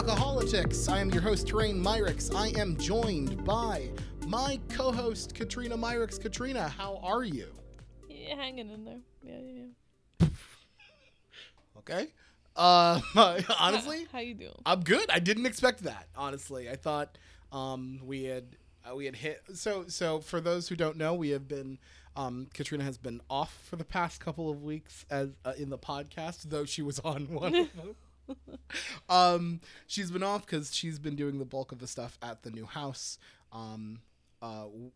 Alcoholics. I am your host, Terrain Myrix. I am joined by my co-host, Katrina Myrix. Katrina, how are you? Yeah, hanging in there. Yeah, yeah, yeah. Okay. Uh, honestly, How, how you doing? I'm good. I didn't expect that. Honestly, I thought um, we had uh, we had hit. So so for those who don't know, we have been. Um, Katrina has been off for the past couple of weeks as uh, in the podcast, though she was on one of them. um, she's been off because she's been doing the bulk of the stuff at the new house. Um, uh, w-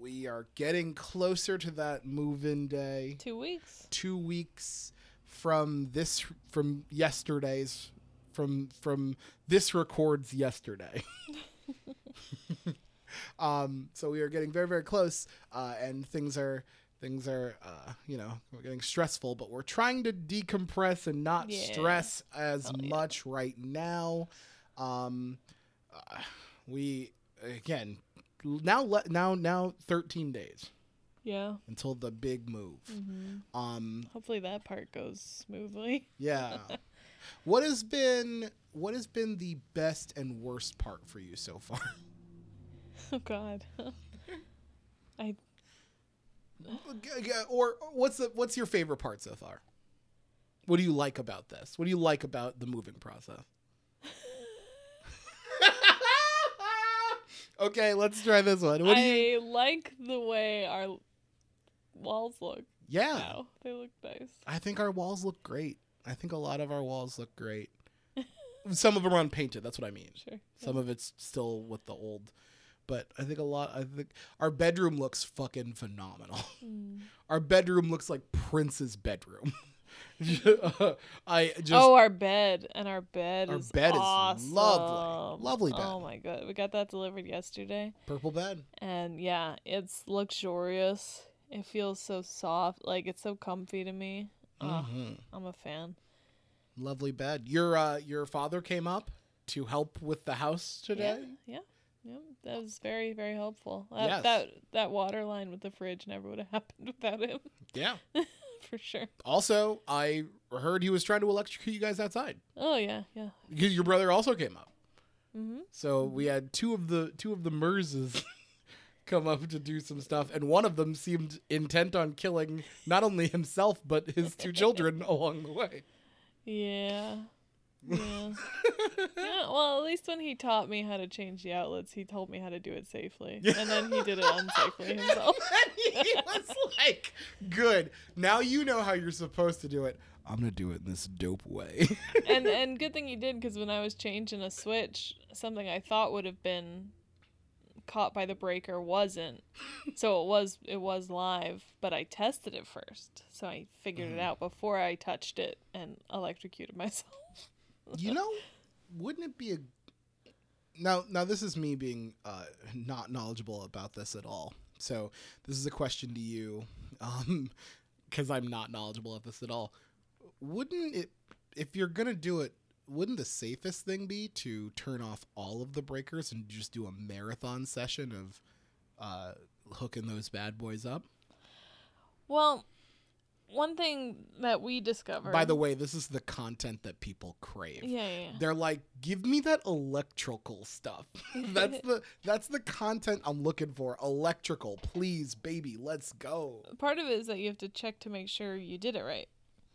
we are getting closer to that move-in day Two weeks. two weeks from this from yesterday's from from this records yesterday um so we are getting very very close uh and things are things are uh you know we're getting stressful but we're trying to decompress and not Yeah. stress as Oh, yeah. much right now um uh, we again now let now now 13 days Yeah. until the big move hmm um Hopefully that part goes smoothly. yeah. what has been what has been the best and worst part for you so far? Oh God. I or what's the what's your favorite part so far? What do you like about this? What do you like about the moving process? okay, let's try this one. What do you I like the way our walls look Yeah. now. They look nice. I think our walls look great. I think a lot of our walls look great. Some of them are unpainted, that's what I mean. Sure. Some of it's still with the old, but I think a lot. I think our bedroom looks fucking phenomenal. Mm. Our bedroom looks like Prince's bedroom. I just oh, our bed and our bed Our is bed is lovely. Lovely bed. Oh my god, we got that delivered yesterday, purple bed. and yeah, it's luxurious. It feels so soft, like it's so comfy to me. Oh, Mhm. I'm a fan. Lovely bed. Your uh, your father came up to help with the house today. Yeah, yeah, yeah. That was very, very helpful. That Yes. that, that water line with the fridge never would have happened without him, Yeah. for sure. Also, I heard he was trying to electrocute you guys outside. Oh yeah, yeah. Because your brother also came up. Mm-hmm. So we had two of the two of the Merses come up to do some stuff, and one of them seemed intent on killing not only himself but his two children along the way. Yeah. Yeah. yeah. Well, at least when he taught me how to change the outlets, he told me how to do it safely, and then he did it unsafely himself. and he was like, "Good. Now you know how you're supposed to do it. I'm gonna do it in this dope way." and and good thing he did because when I was changing a switch, something I thought would have been caught by the breaker wasn't. So it was it was live, but I tested it first, so I figured Mhm. it out before I touched it and electrocuted myself. You know, wouldn't it be a now? Now this is me being uh, not knowledgeable about this at all. So this is a question to you, um, because I'm not knowledgeable at this at all. Wouldn't it, if you're gonna do it, wouldn't the safest thing be to turn off all of the breakers and just do a marathon session of uh, hooking those bad boys up? Well, one thing that we discovered. By the way, this is the content that people crave. yeah, yeah, yeah. They're like, give me that electrical stuff. that's the that's the content I'm looking for. Electrical, please, baby, let's go. part of it is that you have to check to make sure you did it right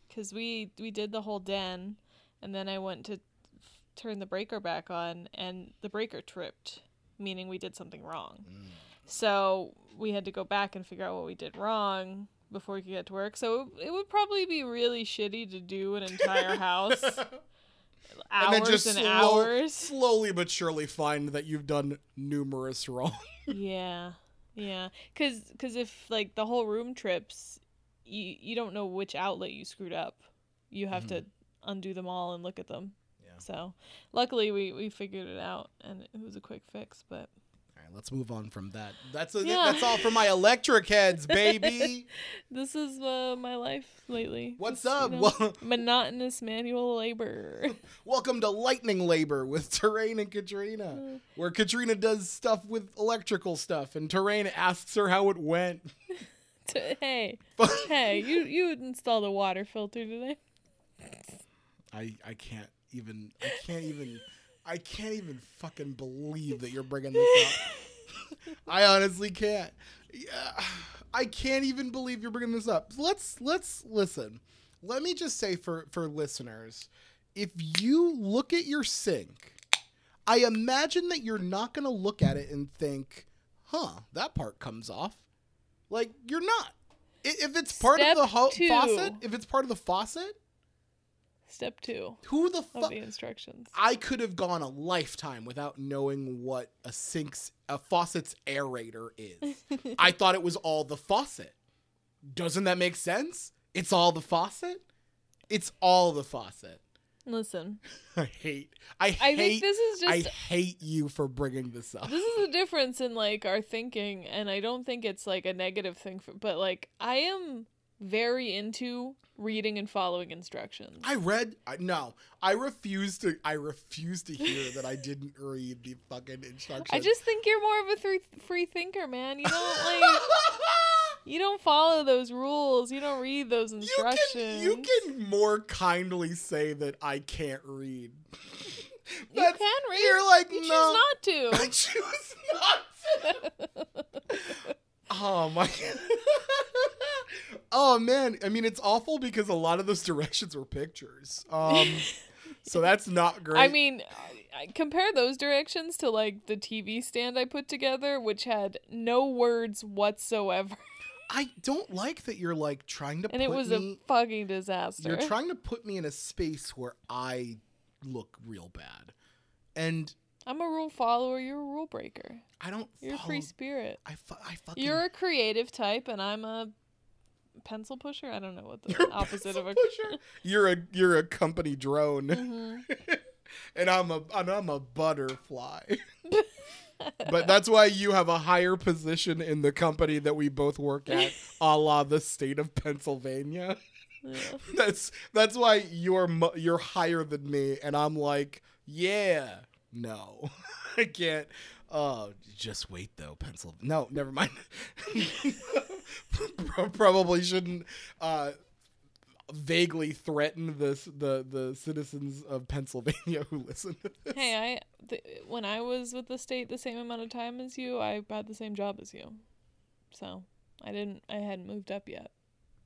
because we we did the whole den and then i went to f- turn the breaker back on and the breaker tripped meaning we did something wrong mm. so we had to go back and figure out what we did wrong before we could get to work. So it, would probably be really shitty to do an entire house And then hours just and slow- hours. Slowly but surely find that you've done numerous wrong. yeah yeah. Because cause if like the whole room trips you you don't know which outlet you screwed up. You have to mm-hmm. undo them all and look at them. Yeah. so luckily we we figured it out and it was a quick fix but right, let's move on from that. That's a, Yeah. that's all for my electric heads, baby. this is uh, my life lately What's up? you know, monotonous manual labor Welcome to Lightning Labor with Terrain and. Katrina, where Katrina does stuff with electrical stuff, and Terrain asks her how it went. T- hey hey you you installed a water filter today I I can't even. I can't even. I can't even fucking believe that you're bringing this up. I honestly can't. Yeah, I can't even believe you're bringing this up. Let's let's listen. Let me just say for for listeners, if you look at your sink, I imagine that you're not going to look at it and think, "Huh, that part comes off." Like you're not. If it's part Step of the ho- faucet, if it's part of the faucet, Step two who the fuck? the instructions. I could have gone a lifetime without knowing what a sink's a faucet's aerator is. I thought it was all the faucet. Doesn't that make sense? It's all the faucet? It's all the faucet. Listen, I hate I I hate think this is just. I hate you for bringing this up. this is a difference in like our thinking, and I don't think it's like a negative thing. For, but like I am very into reading and following instructions. I read I, no. I refuse to I refuse to hear that I didn't read the fucking instructions. I just think you're more of a three, free thinker, man. You don't like you don't follow those rules. You don't read those you instructions. can you can more kindly say that I can't read. You can read. You're like You no. choose not to. I choose not to. oh my. Oh man, I mean it's awful because a lot of those directions were pictures. Um, so that's not great. I mean, I- I compare those directions to like the TV stand I put together, which had no words whatsoever, I don't like that you're like trying to and put it was me. a fucking disaster. You're trying to put me in a space where I look real bad, and I'm a rule follower. You're a rule breaker. I don't. You're a free spirit. I, fu- I fucking. You're a creative type, and I'm a pencil pusher. I don't know what the You're opposite of a. pusher? You're a you're a company drone, Mhm. and I'm a and I'm a butterfly. but that's why you have a higher position in the company that we both work at, a la the state of Pennsylvania. Yeah. That's that's why you're you're higher than me, and I'm like, yeah, no, I can't. Oh, just wait though, pencil. No, never mind. Probably shouldn't uh, vaguely threaten this the the citizens of Pennsylvania who listen to this. Hey, I th- when I was with the state the same amount of time as you, I had the same job as you, so I didn't. I hadn't moved up yet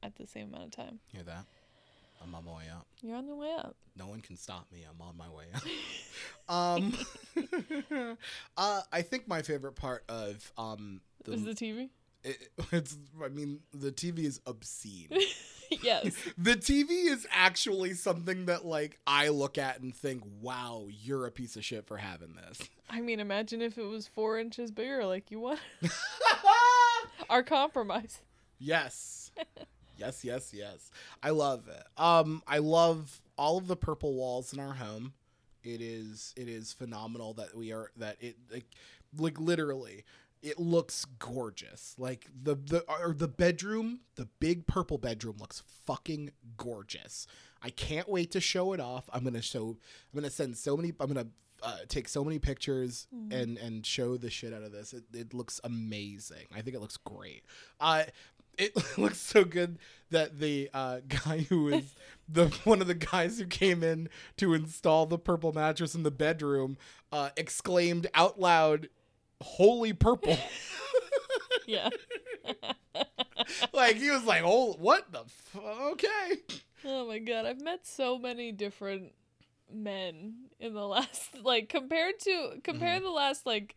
at the same amount of time. Hear that? I'm on my way up. You're on the way up. No one can stop me. I'm on my way up. um, uh, I think my favorite part of um, the, Is the TV? it, it's I mean the TV is obscene. yes. the TV is actually something that like I look at and think, "Wow, you're a piece of shit for having this." I mean, imagine if it was four inches bigger, like you want. Our compromise. yes. Yes, yes, yes. I love it. Um I love all of the purple walls in our home. It is it is phenomenal that we are that it like like literally it looks gorgeous. Like the the or the bedroom, the big purple bedroom looks fucking gorgeous. I can't wait to show it off. I'm gonna show. I'm gonna send so many. I'm gonna uh, take so many pictures Mhm. and and show the shit out of this. It, it looks amazing. I think it looks great. Uh, it looks so good that the uh, guy who is the one of the guys who came in to install the purple mattress in the bedroom uh, exclaimed out loud, "Holy purple!" Yeah. like he was like, "Oh, what the? F- okay." Oh my god, I've met so many different men in the last like compared to compare Mm-hmm. the last like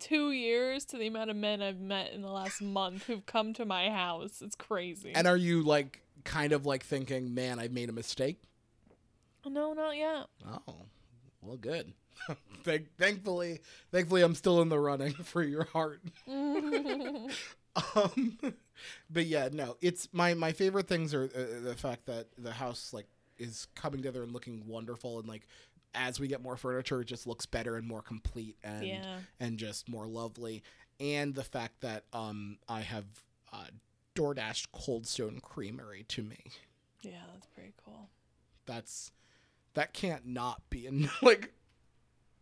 2 years to the amount of men I've met in the last month who've come to my house. It's crazy. And are you like kind of like thinking, "Man, I've made a mistake"? no, not yet. Oh, well, good. Thank, thankfully, thankfully, I'm still in the running for your heart. um, but yeah, no, it's my my favorite things are uh, the fact that the house like is coming together and looking wonderful, and like as we get more furniture, it just looks better and more complete and yeah. and just more lovely, and the fact that um I have uh, DoorDash Cold Stone Creamery to me. Yeah, that's pretty cool. That's that can't not be in like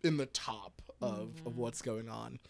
in the top of of Mhm. what's going on.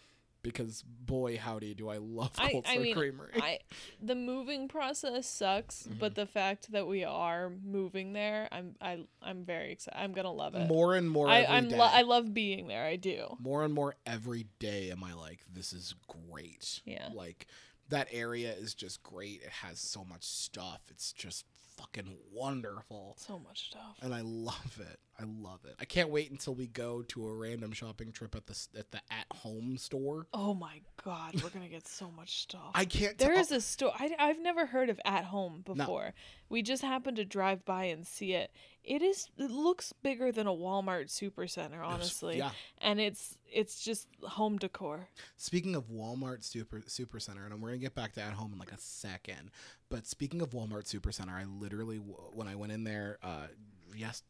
Because boy howdy do I love I- Cold I Stone mean, Creamery. I the moving process sucks, Mm-hmm. but the fact that we are moving there, I'm I I'm very excited. I'm gonna love it. more and more I day. lo- I love being there. I do. more and more every day am I like, this is great. Yeah. Like that area is just great. It has so much stuff. It's just fucking wonderful. So much stuff. And I love it. I love it. I can't wait until we go to a random shopping trip at the at the at home store. Oh my god, we're gonna get so much stuff. I can't. There tell- is a store. I, I've never heard of At Home before. We just happened to drive by and see it. It is. It looks bigger than a Walmart supercenter, honestly. Yeah. And it's it's just home decor. Speaking of Walmart Super Super Center, and we're gonna get back to at home in like a second. But speaking of Walmart Supercenter, I literally when I went in there, uh, yes,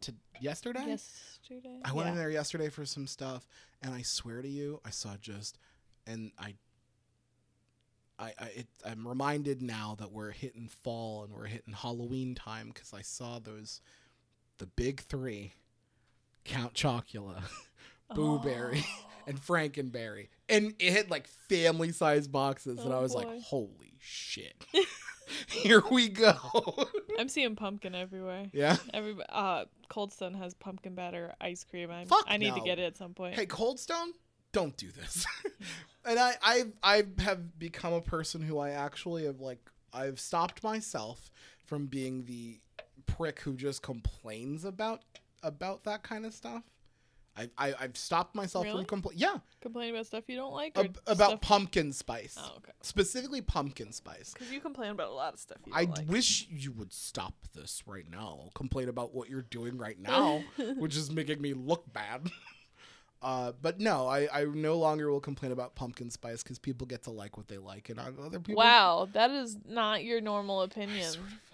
to yesterday? Yesterday. I went yeah. in there yesterday for some stuff, and I swear to you, I saw just, and I, I, I it, I'm reminded now that we're hitting fall and we're hitting Halloween time because I saw those, the big three, Count Chocula, Boo Berry, Oh. And Frankenberry, and Barry. And it had like family size boxes, and Oh, I was boy. like, holy shit, here we go. I'm seeing pumpkin everywhere. yeah. Every uh, Cold Stone has pumpkin batter ice cream. I'm, Fuck I need to get it at some point. Hey, Cold Stone, don't do this. and I, I, I have become a person who I actually have like, I've stopped myself from being the prick who just complains about about that kind of stuff. I, I I've stopped myself Really? from complaining. Yeah, Complain about stuff you don't like, ab- about pumpkin spice, Oh, okay. specifically pumpkin spice. Because you complain about a lot of stuff you I don't like. wish you would stop this right now. Complain about what you're doing right now, which is making me look bad. Uh, but no, I, I no longer will complain about pumpkin spice because people get to like what they like, and other people. Wow, that is not your normal opinion. Swear to fucking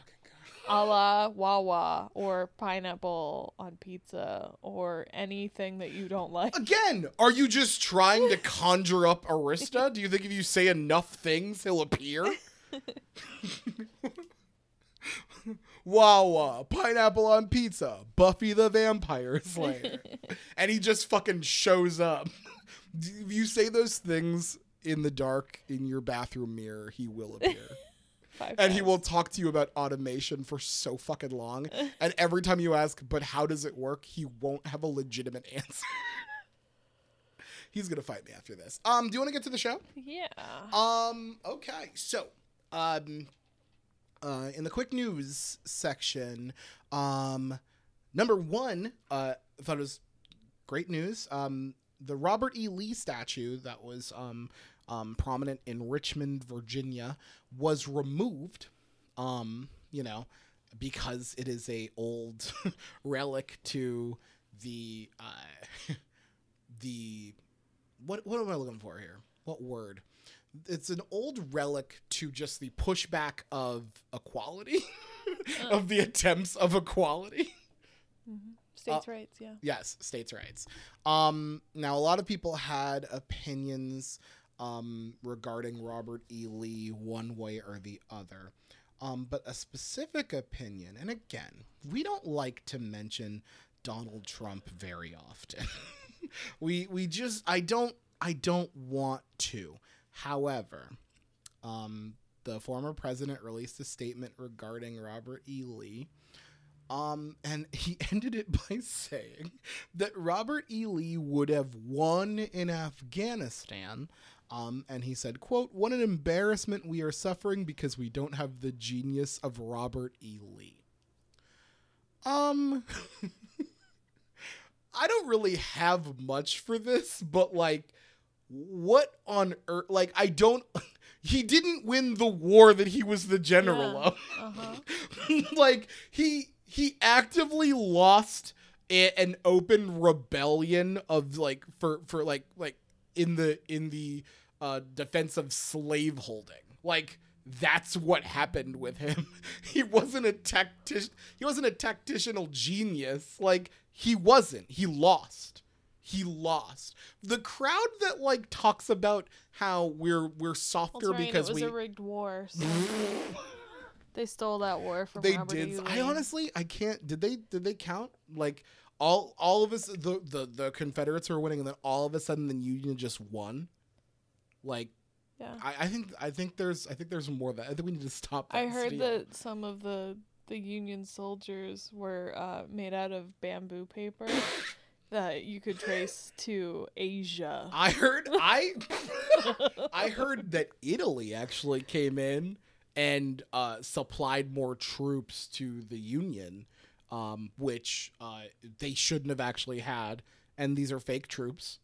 A la Wawa or pineapple on pizza or anything that you don't like. Again, are you just trying to conjure up Arista? Do you think if you say enough things, he'll appear? Wawa, pineapple on pizza, Buffy the Vampire Slayer. and he just fucking shows up. If you say those things in the dark in your bathroom mirror, he will appear. Five and he will talk to you about automation for so fucking long. And every time you ask, but how does it work? He won't have a legitimate answer. He's gonna fight me after this. Um, do you want to get to the show? Yeah. Um, okay. So, um, uh, in the quick news section, um, number one, uh, I thought it was great news. Um, the Robert E. Lee statue that was um, um, prominent in Richmond, Virginia, was removed. Um, you know, because it is a old relic to the uh, the what what am I looking for here? What word? It's an old relic to just the pushback of equality, of the attempts of equality. States' rights, yeah. Yes, states' rights. Um, now, a lot of people had opinions um, regarding Robert E. Lee one way or the other. Um, but a specific opinion, and again, we don't like to mention Donald Trump very often. we we just I don't I don't want to. However, um, the former president released a statement regarding Robert E. Lee. Um, and he ended it by saying that Robert E. Lee would have won in Afghanistan. Um, and he said, quote, what an embarrassment we are suffering because we don't have the genius of Robert E. Lee. Um, I don't really have much for this, but like, what on earth? Like, I don't. He didn't win the war that he was the general Yeah. of. Uh-huh. like he he actively lost a, an open rebellion of like for for like like in the in the uh defense of slaveholding like that's what happened with him. He wasn't a tactician he wasn't a tactical genius. Like he wasn't. He lost. He lost. The crowd that like talks about how we're we're softer right, because it was we a rigged war. So they stole that war from they Robert did. I honestly i can't did they did they count? Like all all of us the the, the confederates were winning and then all of a sudden the union just won Like Yeah. I, I think I think there's I think there's more that. I think we need to stop. I heard steal. that some of the the Union soldiers were uh, made out of bamboo paper that you could trace to Asia. I heard I I heard that Italy actually came in and uh, supplied more troops to the Union, um, which uh, they shouldn't have actually had. And these are fake troops,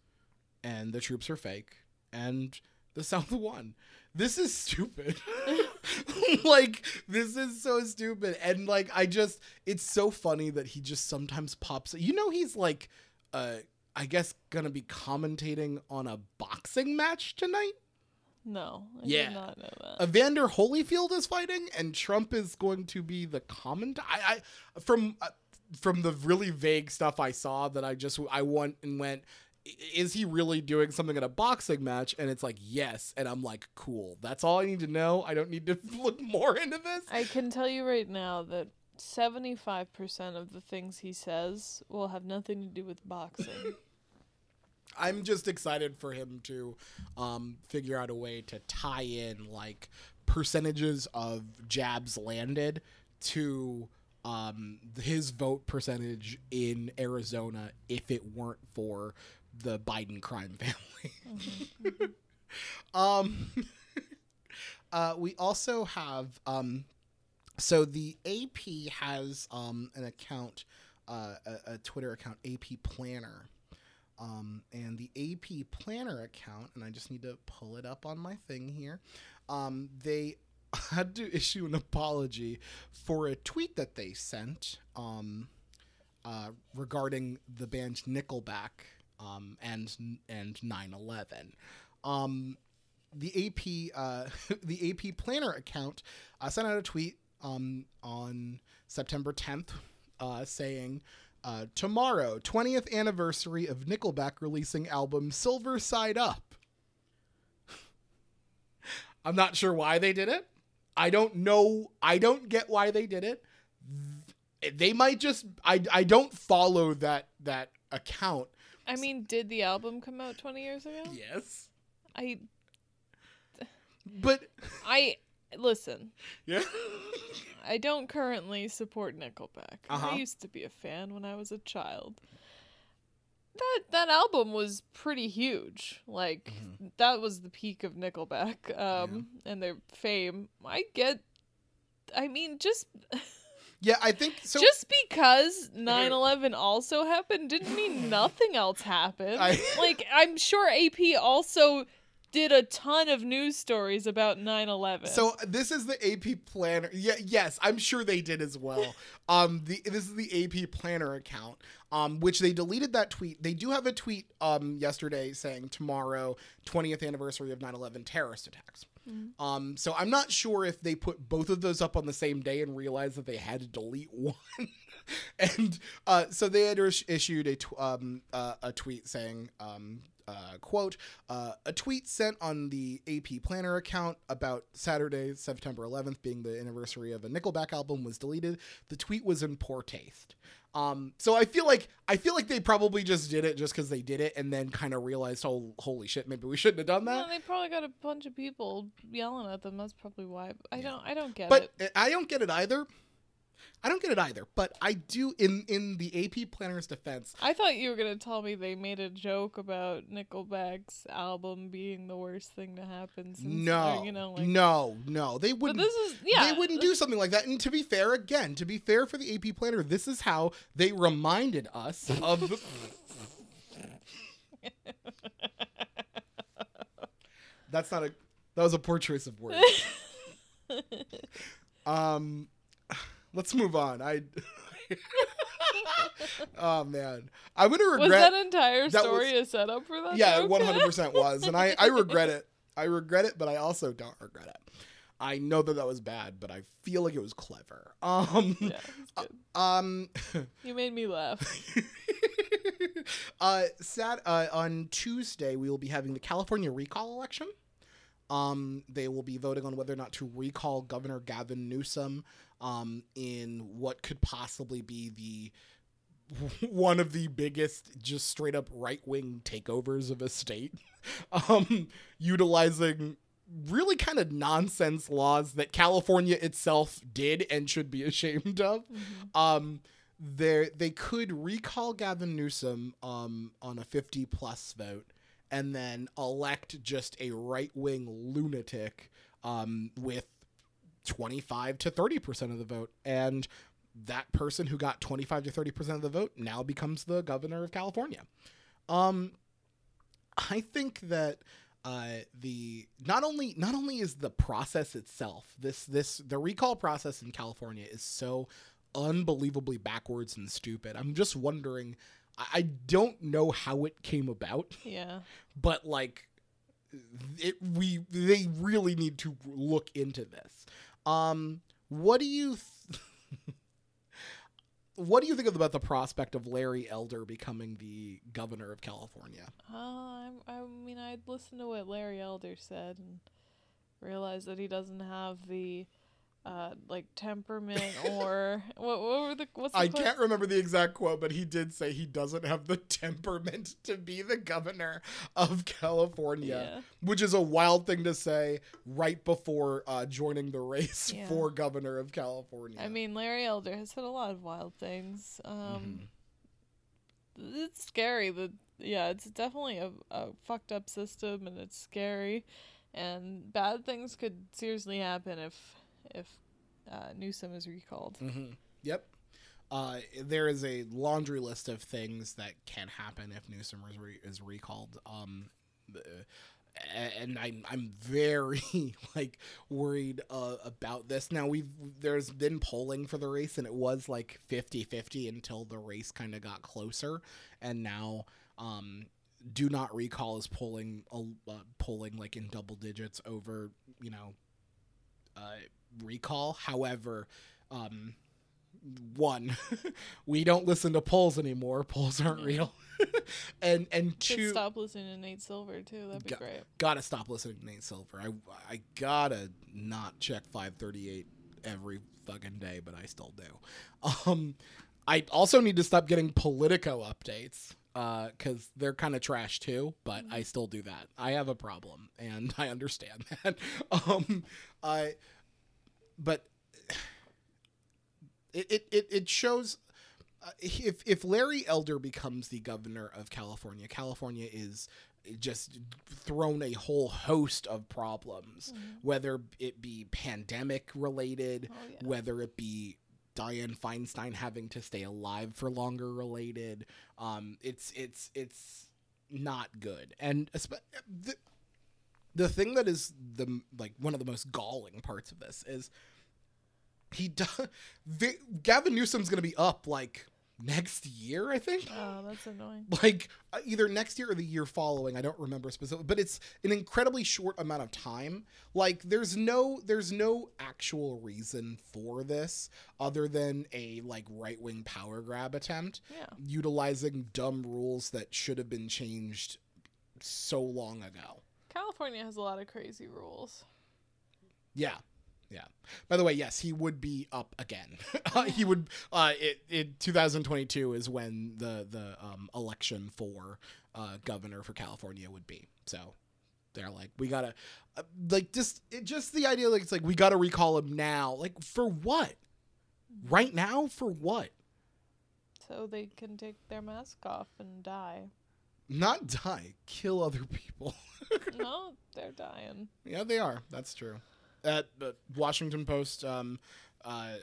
and the troops are fake, and the South won. This is stupid. like this is so stupid, and like I just, it's so funny that he just sometimes pops. You know, he's like, uh, I guess gonna be commentating on a boxing match tonight. no, I Yeah. did not know that. Evander Holyfield is fighting, and Trump is going to be the comment. I, I from uh, from the really vague stuff I saw that I just I went and went. "I- Is he really doing something at a boxing match? And it's like yes, and I'm like cool. That's all I need to know. I don't need to look more into this. I can tell you right now that 75% of the things he says will have nothing to do with boxing. I'm just excited for him to um, figure out a way to tie in like percentages of jabs landed to um, his vote percentage in Arizona if it weren't for the Biden crime family. um, uh, we also have um, so the AP has um, an account, uh, a, a Twitter account, AP Planner. Um, and the AP Planner account, and I just need to pull it up on my thing here. Um, they had to issue an apology for a tweet that they sent um, uh, regarding the band Nickelback um, and and 9/11. Um, the AP uh, the AP Planner account uh, sent out a tweet um, on September 10th uh, saying. Uh, tomorrow, 20th anniversary of Nickelback releasing album Silver Side Up. I'm not sure why they did it. I don't know. I don't get why they did it. They might just. I. I don't follow that that account. I mean, did the album come out 20 years ago? Yes. I But I listen. yeah. I don't currently support Nickelback. Uh-huh. I used to be a fan when I was a child. That that album was pretty huge. Like that was the peak of Nickelback um and their fame. I get I mean just yeah. I think so. just because 9/11 also happened didn't mean nothing else happened. I- like I'm sure AP also did a ton of news stories about 9/11. So this is the AP planner. Yeah, yes, I'm sure they did as well. Um, the this is the AP planner account, um, which they deleted that tweet. They do have a tweet um yesterday saying tomorrow, 20th anniversary of 9/11 terrorist attacks. Um, so I'm not sure if they put both of those up on the same day and realized that they had to delete one. and uh, so they had issued a tw- um, uh, a tweet saying um, uh, quote uh, a tweet sent on the AP Planner account about Saturday, September 11th, being the anniversary of a Nickelback album, was deleted. The tweet was in poor taste. Um, so I feel like I feel like they probably just did it just because they did it, and then kind of realized, oh, holy shit, maybe we shouldn't have done No, that. they probably got a bunch of people yelling at them. That's probably why. I don't. I don't get but it. I don't get it either. I don't get it either. But I do in in the AP Planner's defense. I thought you were gonna tell me they made a joke about Nickelback's album being the worst thing to happen. Since, No, you know, like. no, no, they wouldn't. this is yeah. They wouldn't do something like that. And to be fair, again, to be fair for the AP Planner, this is how they reminded us of the. That's not a. That was a poor choice of words. um, let's move on. I. oh man, I'm gonna regret. Was that entire that story a setup for that? yeah, one hundred percent was, and I I regret it. I regret it, but I also don't regret it. I know that that was bad, but I feel like it was clever. Um, Yeah, good. um, You made me laugh. uh, sat uh, on Tuesday we will be having the California recall election. Um, they will be voting on whether or not to recall Governor Gavin Newsom um, in what could possibly be the one of the biggest just straight up right wing takeovers of a state, um, utilizing really kind of nonsense laws that California itself did and should be ashamed of. Mhm. Um, there they could recall Gavin Newsom um, on a 50 plus vote and then elect just a right wing lunatic um, with 25 to 30% of the vote. And that person who got 25 to 30% of the vote now becomes the governor of California. Um, I think that uh, the not only not only is the process itself this this the recall process in California is so unbelievably backwards and stupid. I'm just wondering. I, I don't know how it came about, Yeah. but like it we they really need to look into this. Um, what do you? Th- what do you think about the prospect of Larry Elder becoming the governor of California? Uh, I, I mean, I'd listen to what Larry Elder said and realize that he doesn't have the, uh, like temperament or what? What were the? What's the I quote? can't remember the exact quote, but he did say he doesn't have the temperament to be the governor of California, Yeah. which is a wild thing to say right before uh, joining the race Yeah. for governor of California. I mean, Larry Elder has said a lot of wild things. Um, Mhm. it's scary. The yeah, it's definitely a, a fucked up system, and it's scary, and bad things could seriously happen if if uh, Newsom is recalled. Mhm. Yep. Uh, there is a laundry list of things that can happen if Newsom is, re- is recalled. Um, and I'm I'm very like worried uh, about this. Now we've there's been polling for the race and it was like 50-50 until the race kind of got closer and now um do not recall is polling uh, polling like in double digits over, you know, uh recall. However, um one we don't listen to polls anymore. Polls aren't real. and and two stop listening to Nate Silver too. That'd be Go- great. gotta stop listening to Nate Silver. I I gotta not check 538 every fucking day, but I still do. Um, I also need to stop getting Politico updates because they're kind of trash too. But I still do that. I have a problem, and I understand that. Um, I, but it it it, shows. Uh, if if Larry Elder becomes the governor of California, California is just thrown a whole host of problems, whether it be pandemic related, Oh yeah. whether it be Dianne Feinstein having to stay alive for longer related. Um, it's it's it's not good, and the the thing that is the like one of the most galling parts of this is he does. Gavin Newsom's gonna be up like next year, I think Oh, that's annoying. like uh, either next year or the year following i don't remember specifically but it's an incredibly short amount of time like there's no there's no actual reason for this other than a like right-wing power grab attempt Yeah. utilizing dumb rules that should have been changed so long ago California has a lot of crazy rules. yeah yeah. By the way yes he would be up again. Uh, he would uh it, it 2022 is when the the um election for uh governor for california would be. So they're like we gotta uh, like just it just the idea like it's like we gotta recall him now. Like for what? Right now? For what? So they can take their mask off and die. not die. Kill other people. No, they're dying. Yeah, they are. That's true. At the Washington Post, um, uh,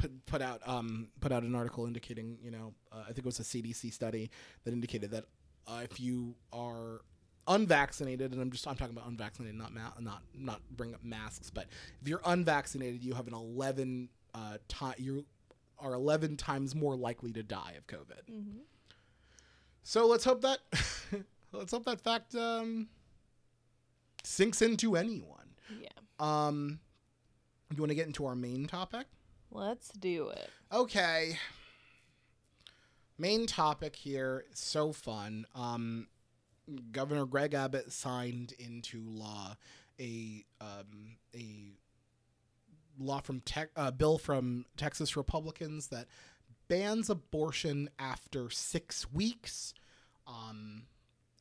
put, put out um, put out an article indicating, you know, uh, I think it was a CDC study that indicated that uh, if you are unvaccinated, and I'm just I'm talking about unvaccinated, not ma- not not bring up masks, but if you're unvaccinated, you have an 11 uh, time you are 11 times more likely to die of COVID. Mm-hmm. So let's hope that let's hope that fact um, sinks into anyone. Yeah. Um, you want to get into our main topic? Let's do it. Okay. Main topic here, so fun. Um, Governor Greg Abbott signed into law a um, a law from tech uh, bill from Texas Republicans that bans abortion after six weeks. Um,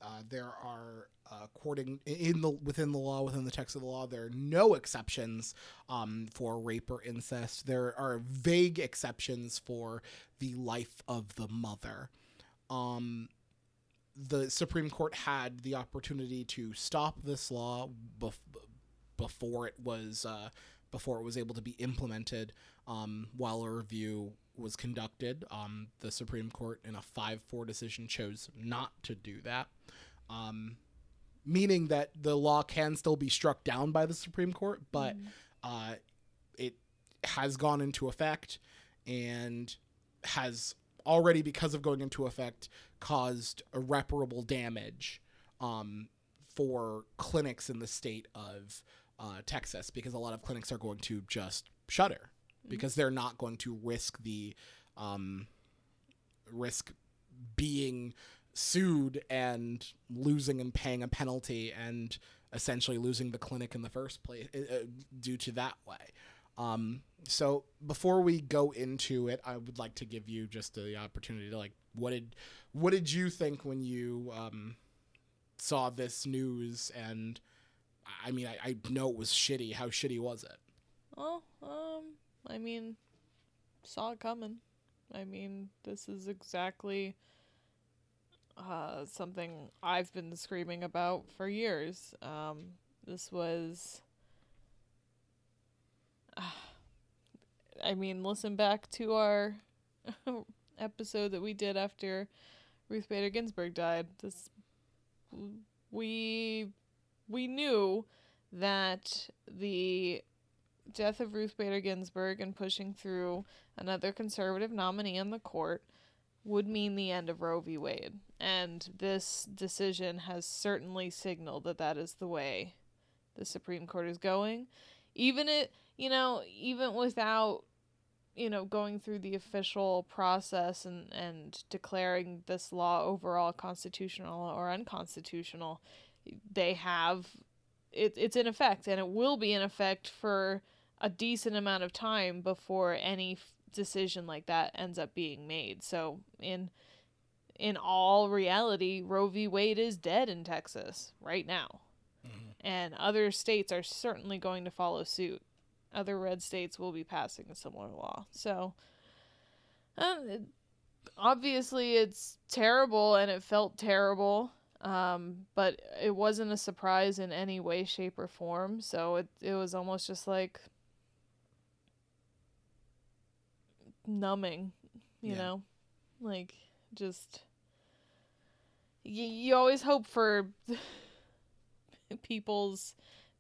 uh, there are, uh, according in the within the law, within the text of the law, there are no exceptions um, for rape or incest. There are vague exceptions for the life of the mother. Um, the Supreme Court had the opportunity to stop this law bef- before it was uh, before it was able to be implemented. Um, while a review was conducted, um, the Supreme Court, in a five-four decision, chose not to do that, um, meaning that the law can still be struck down by the Supreme Court, but uh, it has gone into effect and has already, because of going into effect, caused irreparable damage um, for clinics in the state of uh, Texas because a lot of clinics are going to just shutter because they're not going to risk the um, risk being sued and losing and paying a penalty and essentially losing the clinic in the first place uh, uh, due to that way. Um, so before we go into it, I would like to give you just the opportunity to like, what did, what did you think when you um, saw this news? And I mean, I, I know it was shitty. How shitty was it? Well, um, I mean, saw it coming. I mean, this is exactly uh, something I've been screaming about for years. Um, this was. I mean, listen back to our episode that we did after Ruth Bader Ginsburg died. This we we knew that the death of Ruth Bader Ginsburg and pushing through another conservative nominee on the court would mean the end of Roe v. Wade. And this decision has certainly signaled that that is the way the Supreme Court is going. Even it, you know, even without, you know, going through the official process and, and declaring this law overall constitutional or unconstitutional, they have it, it's in effect and it will be in effect for a decent amount of time before any f- decision like that ends up being made. So in in all reality, Roe v. Wade is dead in Texas right now. Mm-hmm. And other states are certainly going to follow suit. Other red states will be passing a similar law. So it, obviously it's terrible and it felt terrible. Um, but it wasn't a surprise in any way, shape, or form. So it it was almost just like numbing, you Yeah. know, like just you, you always hope for people's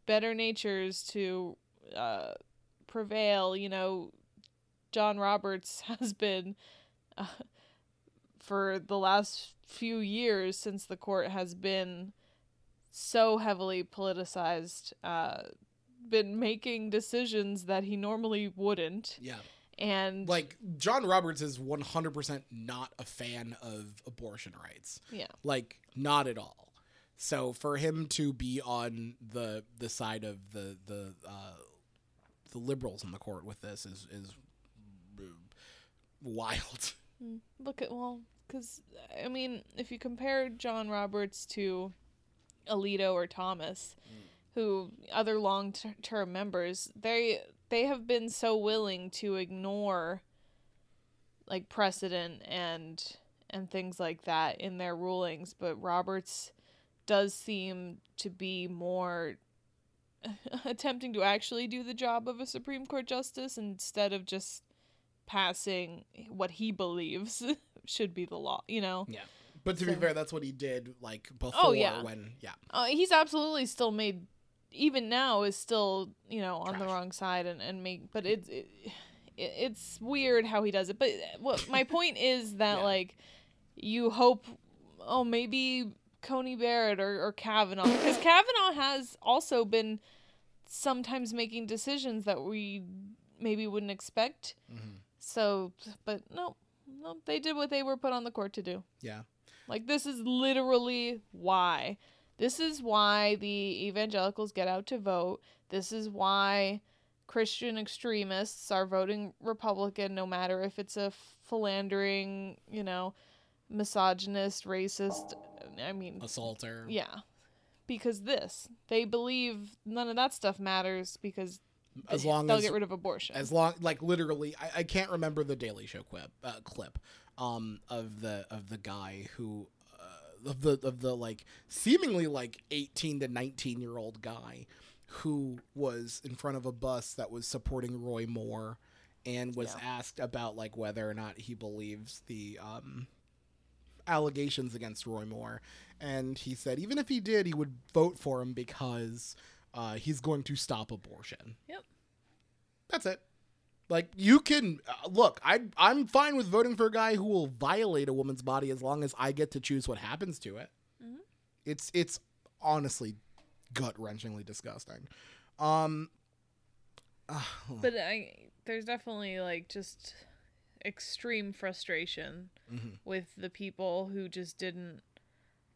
better natures to uh, prevail. You know, John Roberts has been uh, for the last few years since the court has been so heavily politicized, uh, been making decisions that he normally wouldn't. Yeah. And Like John Roberts is 100% not a fan of abortion rights. yeah, Like not at all. So for him to be on the the side of the the uh, the liberals in the court with this is is wild. Mm, Look at well, because I mean, if you compare John Roberts to Alito or Thomas, mm. who other long-term members, they they have been so willing to ignore like precedent and and things like that in their rulings, but Roberts does seem to be more attempting to actually do the job of a Supreme Court justice instead of just passing what he believes should be the law, you know? Yeah. But to be fair, that's what he did like before Oh, yeah. when yeah. Uh, he's absolutely still made, even now, is still, you know, on the wrong side and, and make, but it's, it, it, it's weird how he does it. But what my point is that, Yeah. like, you hope, oh, maybe Coney Barrett or, or Kavanaugh, because Kavanaugh has also been sometimes making decisions that we maybe wouldn't expect. Mhm. So, but no, no, they did what they were put on the court to do. Yeah. Like this is literally why. This is why the evangelicals get out to vote. This is why Christian extremists are voting Republican no matter if it's a philandering, you know, misogynist, racist. I mean, Assaulter. yeah. Because this, they believe none of that stuff matters because As long as they'll get rid of abortion. as long like literally I, I can't remember the daily show clip uh, clip um of the of the guy who uh, of the of the like seemingly like 18 to 19 year old guy who was in front of a bus that was supporting Roy Moore and was Yeah. asked about like whether or not he believes the um allegations against Roy Moore and he said even if he did he would vote for him because uh, he's going to stop abortion. Yep. That's it. Like you can uh, look, I I'm fine with voting for a guy who will violate a woman's body as long as I get to choose what happens to it. Mhm. It's it's honestly gut wrenchingly disgusting. Um, uh, But I there's definitely like just extreme frustration mhm. with the people who just didn't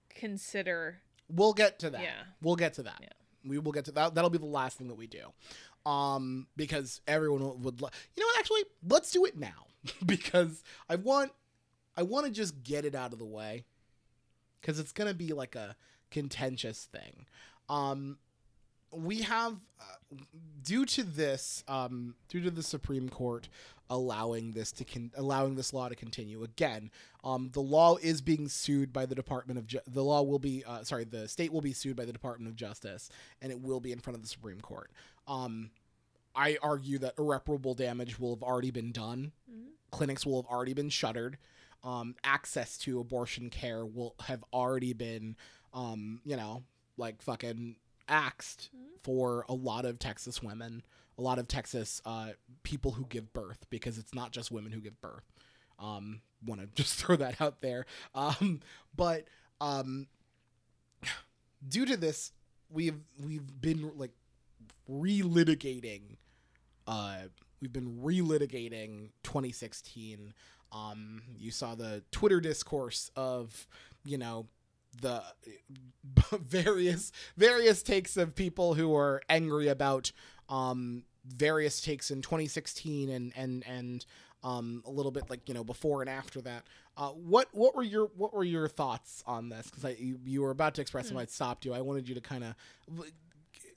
consider we'll get to that. Yeah. We'll get to that. Yeah. We will get to that. That'll be the last thing that we do. Um, because everyone would, lo- you know what? Actually, let's do it now because I want, I want to just get it out of the way because it's gonna be like a contentious thing. Um, we have, uh, due to this, um, due to the Supreme Court allowing this to con- allowing this law to continue again um, the law is being sued by the Department of Ju- the law will be uh, sorry the state will be sued by the Department of Justice and it will be in front of the Supreme Court. Um, I argue that irreparable damage will have already been done. Mhm. Clinics will have already been shuttered. Um, access to abortion care will have already been, um, you know, like fucking axed Mhm. for a lot of Texas women, a lot of Texas uh, people who give birth because it's not just women who give birth. Um, want to just throw that out there. Um, but um, due to this, we've we've been like relitigating. Uh, we've been relitigating 2016. Um, you saw the Twitter discourse of you know the various various takes of people who are angry about um various takes in 2016 and and and um a little bit like you know before and after that. Uh what what were your what were your thoughts on this? Because i you, you were about to express them i stopped you. I wanted you to kind of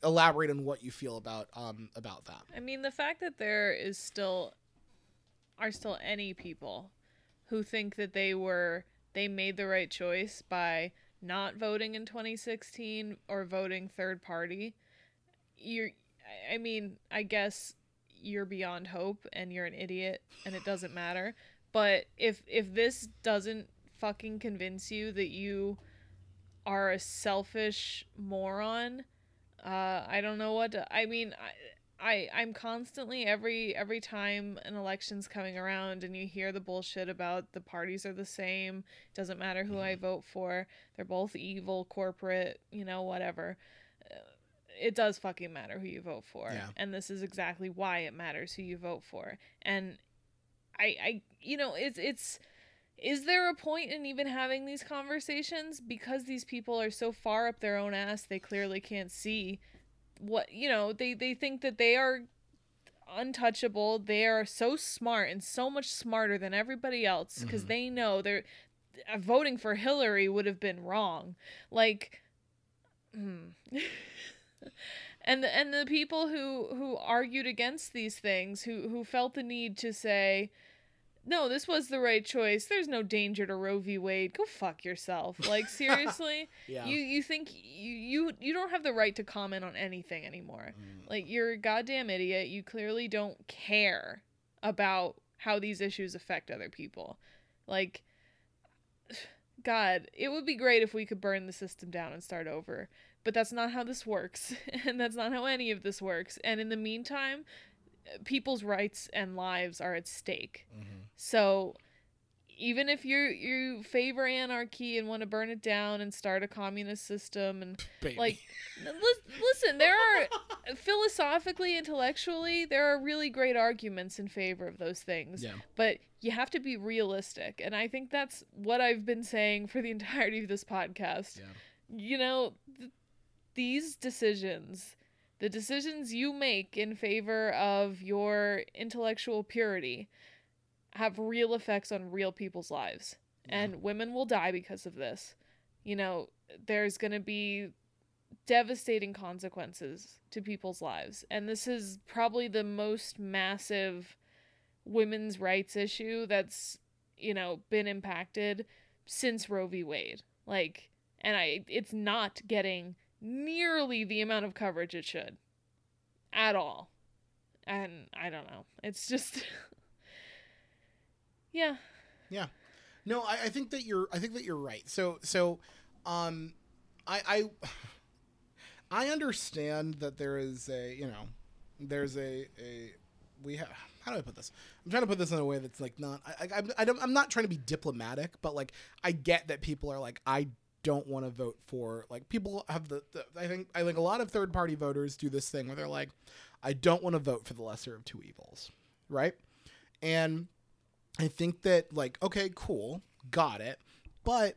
elaborate on what you feel about um about that. I mean, the fact that there is still are still any people who think that they were they made the right choice by not voting in 2016 or voting third party. You're I- mean, I guess you're beyond hope and you're an idiot and it doesn't matter. But if if this doesn't fucking convince you that you are a selfish moron, uh, I don't know what to, I mean. I, I I'm constantly every every time an election's coming around and you hear the bullshit about the parties are the same, doesn't matter who I mm-hmm. vote for, they're both evil, corporate, you know, whatever. It does fucking matter who you vote for, Yeah. and this is exactly why it matters who you vote for. And I I you know it's it's is there a point in even having these conversations because these people are so far up their own ass they clearly can't see what you know they they think that they are untouchable they are so smart and so much smarter than everybody else because Mhm. they know they're uh, voting for hillary would have been wrong like hmm. and the, and the people who who argued against these things who who felt the need to say no this was the right choice. There's no danger to roe v. Wade. Go fuck yourself. Like seriously? Yeah. You you think you, you you don't have the right to comment on anything anymore. Mm. like you're a goddamn idiot. You clearly don't care about how these issues affect other people. Like god it would be great if we could burn the system down and start over but that's not how this works and that's not how any of this works. And in the meantime people's rights and lives are at stake. Mhm. so even if you you favor anarchy and want to burn it down and start a communist system and Baby. like lis- listen there are philosophically intellectually there are really great arguments in favor of those things. Yeah. But you have to be realistic and i think that's what i've been saying for the entirety of this podcast. Yeah. You know th- these decisions the decisions you make in favor of your intellectual purity have real effects on real people's lives and women will die because of this. You know, there's going to be devastating consequences to people's lives. And this is probably the most massive women's rights issue that's, you know, been impacted since Roe v. Wade. Like, and I, it's not getting nearly the amount of coverage it should at all. And I don't know. It's just, yeah. Yeah. No, I, I think that you're. I think that you're right. So, so, um, I, I, I understand that there is a, you know, there's a, a, we have. How do I put this? I'm trying to put this in a way that's like not. I, I, I don't, I'm not trying to be diplomatic, but like I get that people are like I don't want to vote for like people have the, the I think I think a lot of third party voters do this thing where they're like I don't want to vote for the lesser of two evils, right? And I think that like okay, cool, got it, but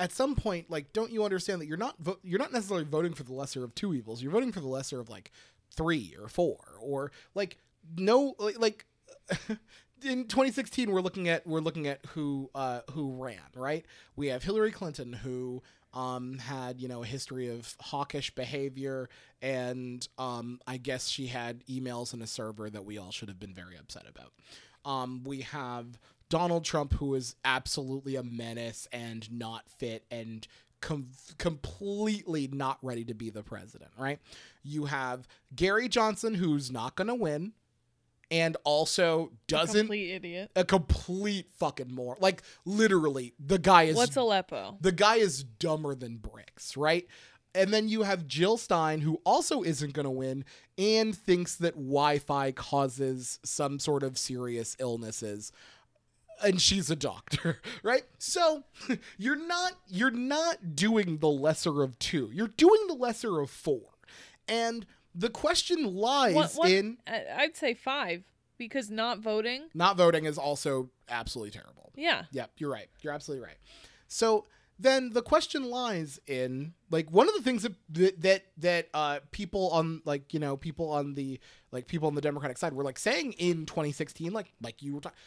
at some point, like, don't you understand that you're not vo- you're not necessarily voting for the lesser of two evils. You're voting for the lesser of like three or four or like no like in 2016 we're looking at we're looking at who uh who ran right. We have Hillary Clinton who um had you know a history of hawkish behavior and um I guess she had emails in a server that we all should have been very upset about. Um, we have Donald Trump, who is absolutely a menace and not fit and com- completely not ready to be the president, right? You have Gary Johnson, who's not going to win and also doesn't. Complete idiot. A complete fucking more. Like, literally, the guy is. What's Aleppo? The guy is dumber than bricks, right? And then you have Jill Stein, who also isn't going to win and thinks that Wi Fi causes some sort of serious illnesses. And she's a doctor, right? So you're not you're not doing the lesser of two. You're doing the lesser of four. And the question lies What- what- in I'd say five because not voting. not voting is also absolutely terrible. Yeah. Yep, you're right. You're absolutely right. So then the question lies in like one of the things that that that, that uh, people on like you know people on the like people on the Democratic side were like saying in 2016, like like you were talking.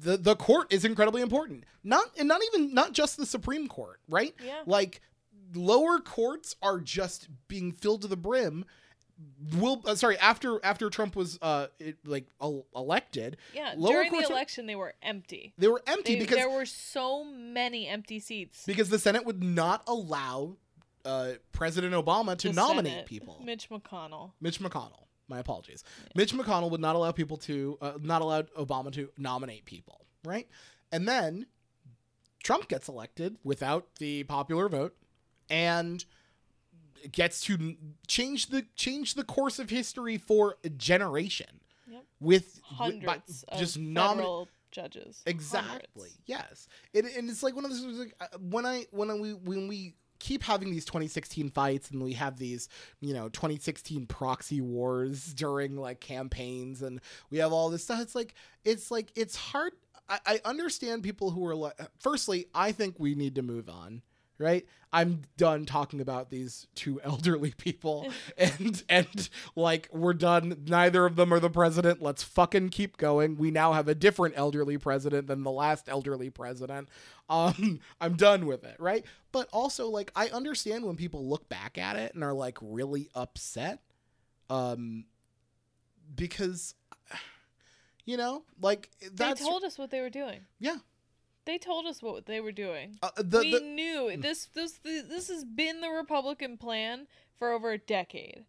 The, the court is incredibly important. Not and not even not just the Supreme Court, right? Yeah. Like lower courts are just being filled to the brim. Will uh, sorry after after Trump was uh it, like el- elected, Yeah. Lower During the election, they were empty. they were empty They- because there were so many empty seats. because the Senate would not allow uh, President Obama to The nominate Senate. people. Mitch McConnell. Mitch McConnell. My apologies. Mitch McConnell would not allow people to uh, not allow Obama to nominate people, right? And then Trump gets elected without the popular vote and gets to change the change the course of history for a generation Yep. with Hundreds with- of just nominal judges. Exactly. Hundreds. Yes. It, and it's like one of those like uh, when I when we when we keep having these 2016 fights and we have these you know 2016 proxy wars during like campaigns and we have all this stuff it's like it's like it's hard I, I understand people who are like firstly i think we need to move on right? I'm done talking about these two elderly people and and like we're done. Neither of them are the president. Let's fucking keep going. We now have a different elderly president than the last elderly president. Um i'm done with it right? But also like i understand when people look back at it and are like really upset um because you know like that's they told us what they were doing. yeah They told us what they were doing. uh, the, we the knew this. This this has been the Republican plan for over a decade,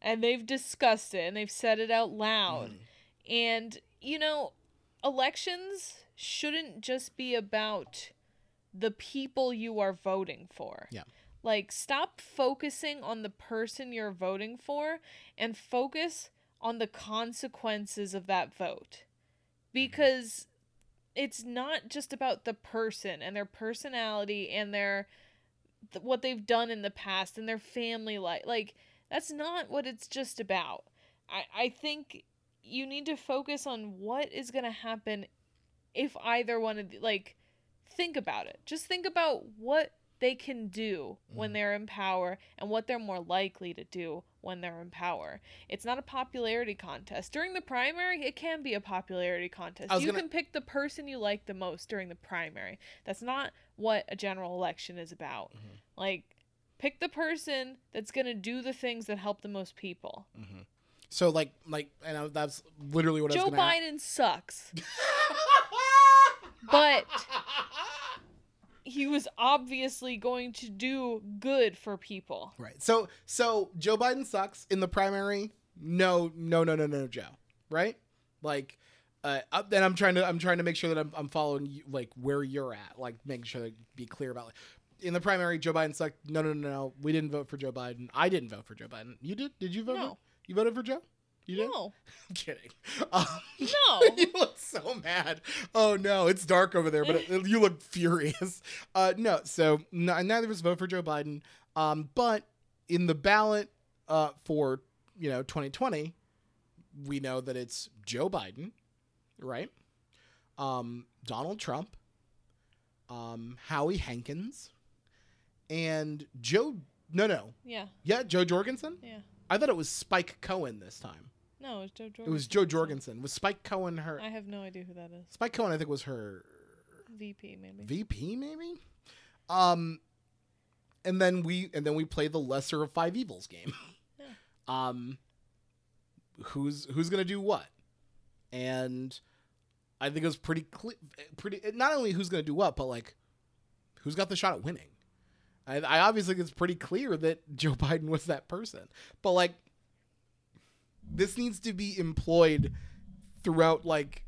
and they've discussed it and they've said it out loud. Mm. And you know, elections shouldn't just be about the people you are voting for. Yeah. Like, stop focusing on the person you're voting for and focus on the consequences of that vote. Because it's not just about the person and their personality and their th- what they've done in the past and their family life. Like, that's not what it's just about. I, I think you need to focus on what is going to happen if either one of the, like think about it just think about what they can do when Mhm. they're in power and what they're more likely to do when they're in power. It's not a popularity contest. During the primary, it can be a popularity contest. You gonna- can pick the person you like the most during the primary. That's not what a general election is about. Mhm. Like pick the person that's going to do the things that help the most people. Mhm. So like like and I, that's literally what I Joe Biden sucks. But- He was obviously going to do good for people. Right. So so Joe Biden sucks in the primary. No, no, no, no, no, Joe. Right? Like uh up- then I'm trying to I'm trying to make sure that I'm I'm following you, like where you're at, like making sure to be clear about like in the primary Joe Biden sucked. No, no, no, no. We didn't vote for Joe Biden. I didn't vote for Joe Biden. You did? Did you vote? No. For, you voted for Joe? You did? No. I'm kidding. Um, No. you look so mad. Oh no, it's dark over there, but it, you look furious. Uh, no, so n- neither of us vote for Joe Biden. Um, but in the ballot uh, for you know 2020, we know that it's Joe Biden, right? Um, Donald Trump, um, Howie Hawkins, and Joe. No, no, Yeah. yeah, Jo Jorgensen. Yeah. I thought it was Spike Cohen this time. No, it was Jo Jorgensen. It was Jo Jorgensen. Was Spike Cohen her? I have no idea who that is. Spike Cohen, I think, was her VP maybe. VP, maybe. Um, and then we and then we play the lesser of five evils game. Yeah. Um, who's who's gonna do what? And I think it was pretty clear. Pretty not only who's gonna do what, but like who's got the shot at winning. I, I obviously think it's pretty clear that Joe Biden was that person, but like this needs to be employed throughout like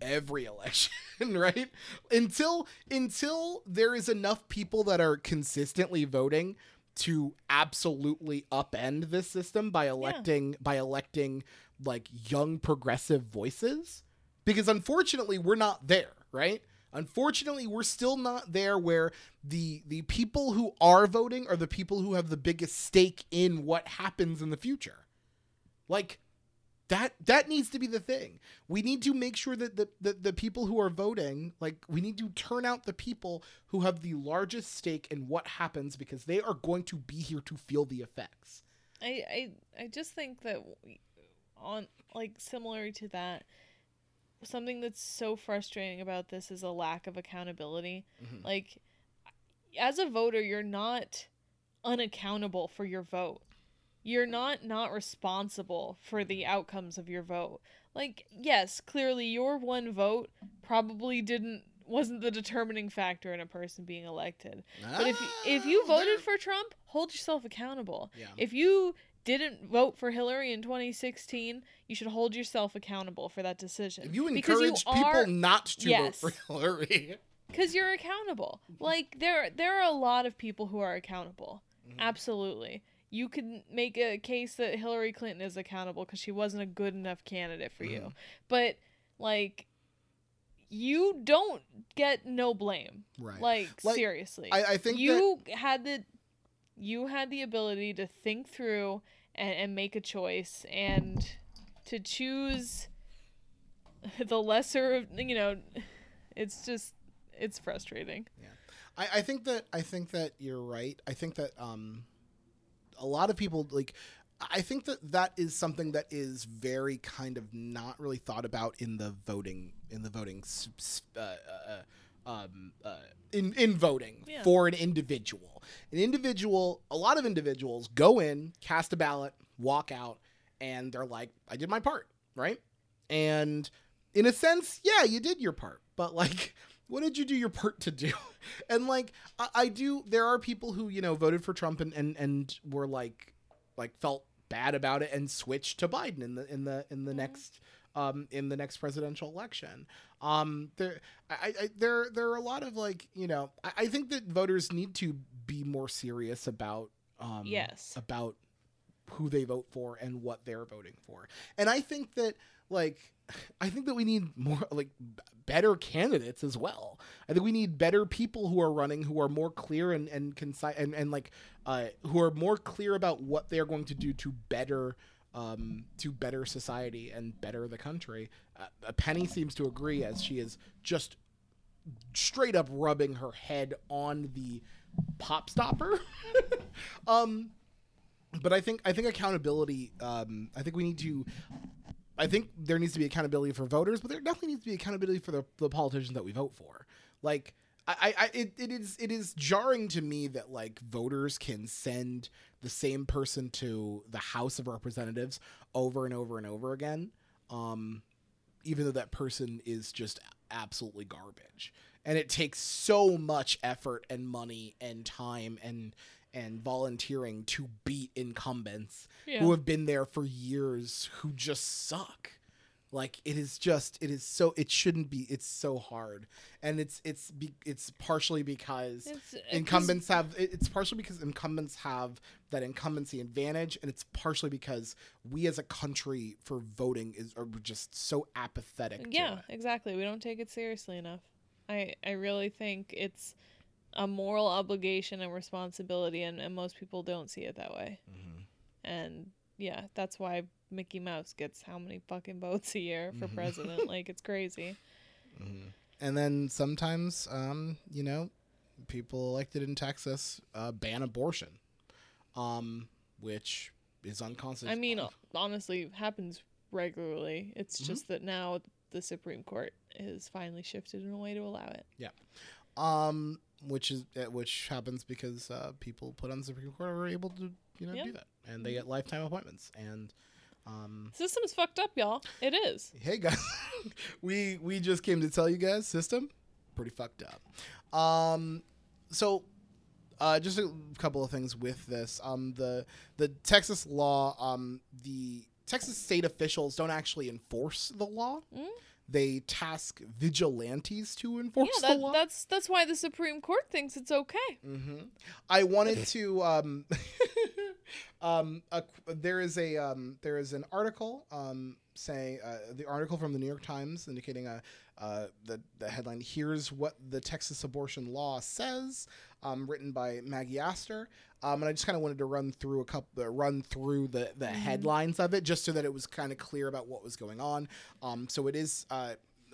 every election right? Until until there is enough people that are consistently voting to absolutely upend this system by electing by electing like young progressive voices. Because unfortunately we're not there right unfortunately we're still not there where the the people who are voting are the people who have the biggest stake in what happens in the future like that that needs to be the thing. We need to make sure that the, the the people who are voting, like we need to turn out the people who have the largest stake in what happens because they are going to be here to feel the effects. I, I I just think that on like similar to that something that's so frustrating about this is a lack of accountability. Mhm. Like as a voter, you're not unaccountable for your vote. You're not not responsible for the outcomes of your vote. Like yes, clearly your one vote probably didn't wasn't the determining factor in a person being elected. But if if you Ah, voted for Trump, hold yourself accountable. yeah, If you didn't vote for Hillary in 2016, you should hold yourself accountable for that decision. if you Because you encourage are- people not to Yes. vote for Hillary, because you're accountable. Mm-hmm. Like there there are a lot of people who are accountable. Mhm. Absolutely. You can make a case that Hillary Clinton is accountable because she wasn't a good enough candidate for you. Mhm. But like you don't get no blame. right? Like, Like, seriously. I, I think that you had the you had the ability to think through and, and make a choice and to choose the lesser of you know it's just it's frustrating yeah I, I think that I think that you're right. I think that um, a lot of people like. I think that that is something that is very kind of not really thought about in the voting in the voting s- uh, uh, um, uh, in in voting Yeah. for an individual. An individual, a lot of individuals go in, cast a ballot, walk out, and they're like, "I did my part," right? And in a sense, yeah, you did your part, but like, what did you do your part to do? and like, I, I do. There are people who you know voted for Trump and and and were like, like felt bad about it and switched to Biden in the in the in the Mhm. next um in the next presidential election. Um, there, I, I there there are a lot of like you know, I, I think that voters need to be more serious about um Yes. about who they vote for and what they're voting for. And I think that like I think that we need more like better candidates as well. I think we need better people who are running who are more clear and and concise and, and like uh who are more clear about what they're going to do to better um to better society and better the country. Uh, Penny seems to agree as she is just straight up rubbing her head on the pop stopper. um, but I think I think accountability. Um, I think we need to. I think there needs to be accountability for voters, but there definitely needs to be accountability for the, the politicians that we vote for. Like, I, I, it, it is, it is jarring to me that like voters can send the same person to the House of Representatives over and over and over again, um, even though that person is just absolutely garbage, and it takes so much effort and money and time and and volunteering to beat incumbents Yeah. who have been there for years who just suck like it is just it is so it shouldn't be it's so hard and it's it's be, it's partially because It's, uh, 'cause- incumbents have it's partially because incumbents have that incumbency advantage and it's partially because we as a country for voting is are just so apathetic to Yeah, it. exactly. We don't take it seriously enough. I I really think it's a moral obligation and responsibility, and, and most people don't see it that way. Mm-hmm. And yeah, that's why Mickey Mouse gets how many fucking votes a year for Mhm. president? like it's crazy. and then sometimes um you know people elected in texas uh, ban abortion um which is unconstitutional I mean, honestly, happens regularly. It's Mhm. just that now the Supreme Court has finally shifted in a way to allow it. um which is uh, which happens because uh, people put on the supreme court are able to you know Yeah. do that and they get lifetime appointments and um System's fucked up, y'all. It is. hey guys we we just came to tell you guys system pretty fucked up um so uh just a couple of things with this um the the texas law um the texas state officials don't actually enforce the law Mm. they task vigilantes to enforce yeah, that, the law Yeah, that's that's why the Supreme Court thinks it's okay. Mm-hmm. I wanted to. Um, um, a, there is a um, there is an article um, saying uh, the article from the New York Times indicating a uh, the the headline. Here's what the Texas abortion law says. Um, written by Maggie Astor. Um, and I just kind of wanted to run through a couple, uh, run through the the headlines of it, just so that it was kind of clear about what was going on. Um, so it is.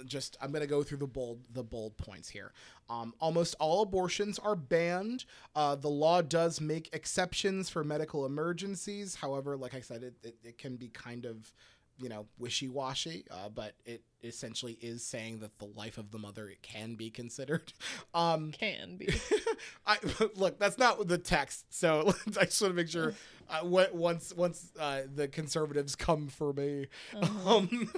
Just I'm gonna go through the bold the bold points here. Um, almost all abortions are banned. Uh, the law does make exceptions for medical emergencies. However, like I said, it, it, it can be kind of you know wishy washy. Uh, but it essentially is saying that the life of the mother it can be considered. Um, Can be. I look, that's not the text. So I just want to make sure uh, once once uh, the conservatives come for me. Uh-huh. Um,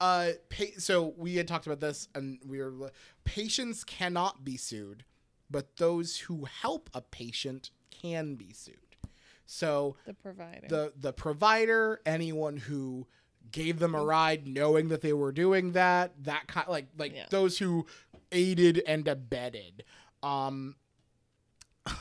uh, pa- so we had talked about this, and we were patients cannot be sued, but those who help a patient can be sued. So the provider. the the provider, anyone who gave them a ride, knowing that they were doing that, that kind like like Yeah. those who aided and abetted. Um,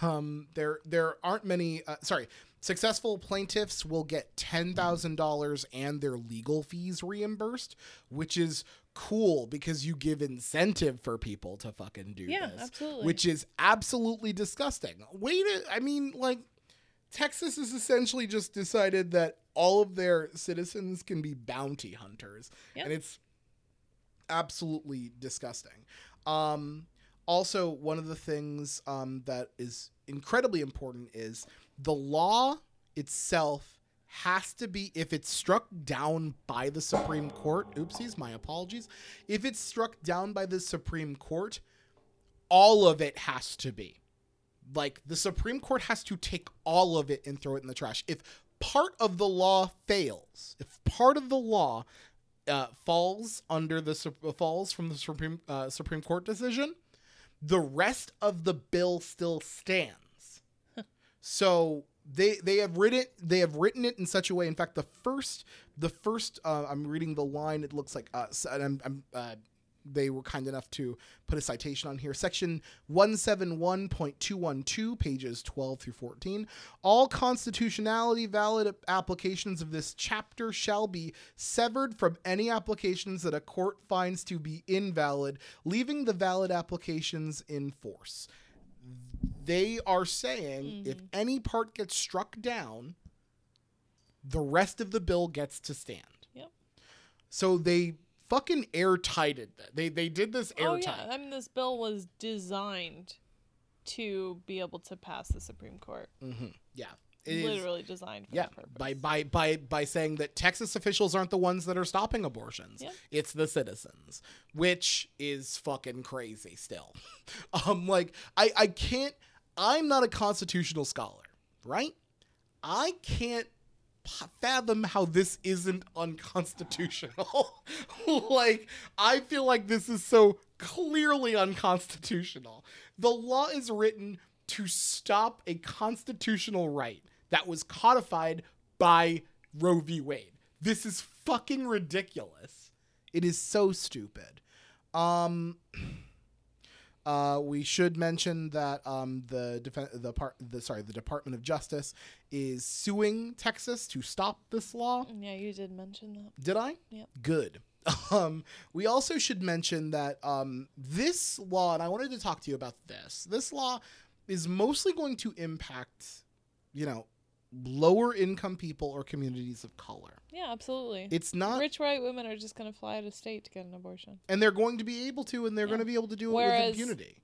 um, there there aren't many. Uh, sorry, successful plaintiffs will get ten thousand dollars and their legal fees reimbursed, which is cool because you give incentive for people to fucking do yeah, this absolutely. which is absolutely disgusting. Wait, a, I mean, like Texas has essentially just decided that all of their citizens can be bounty hunters, Yep. and it's absolutely disgusting. Um, also, one of the things um, that is incredibly important is the law itself has to be if it's struck down by the Supreme Court. Oopsies, my apologies. If it's struck down by the Supreme Court, all of it has to be. Like the Supreme Court has to take all of it and throw it in the trash. If part of the law fails, if part of the law uh, falls under the falls from the Supreme uh, Supreme Court decision, the rest of the bill still stands. So they they have written they have written it in such a way. In fact, the first the first uh, I'm reading the line. It looks like uh, and I'm, I'm uh, they were kind enough to put a citation on here. Section 171.212, pages 12 through 14. All constitutionality valid applications of this chapter shall be severed from any applications that a court finds to be invalid, leaving the valid applications in force. They are saying if any part gets struck down, the rest of the bill gets to stand. Yep. So they fucking airtighted that. They they did this Oh yeah, I mean this bill was designed to be able to pass the Supreme Court. hmm Yeah. It is- Literally designed for yeah, that purpose. by by by by saying that Texas officials aren't the ones that are stopping abortions. Yeah. It's the citizens, which is fucking crazy still. um like I I can't I'm not a constitutional scholar, right? I can't fathom how this isn't unconstitutional. like I feel like this is so clearly unconstitutional. The law is written to stop a constitutional right that was codified by Roe v. Wade. This is fucking ridiculous. It is so stupid. Um uh, we should mention that um, the defen- the part the sorry the Department of Justice is suing Texas to stop this law. yeah, you did mention that. Did I? Yep. Good. Um, we also should mention that um, this law, and I wanted to talk to you about this. This law is mostly going to impact, you know, lower income people or communities of color. Yeah, absolutely. It's not, Rich white women are just going to fly out of state to get an abortion. and they're going to be able to, and they're Yeah. going to be able to do it Whereas- with impunity.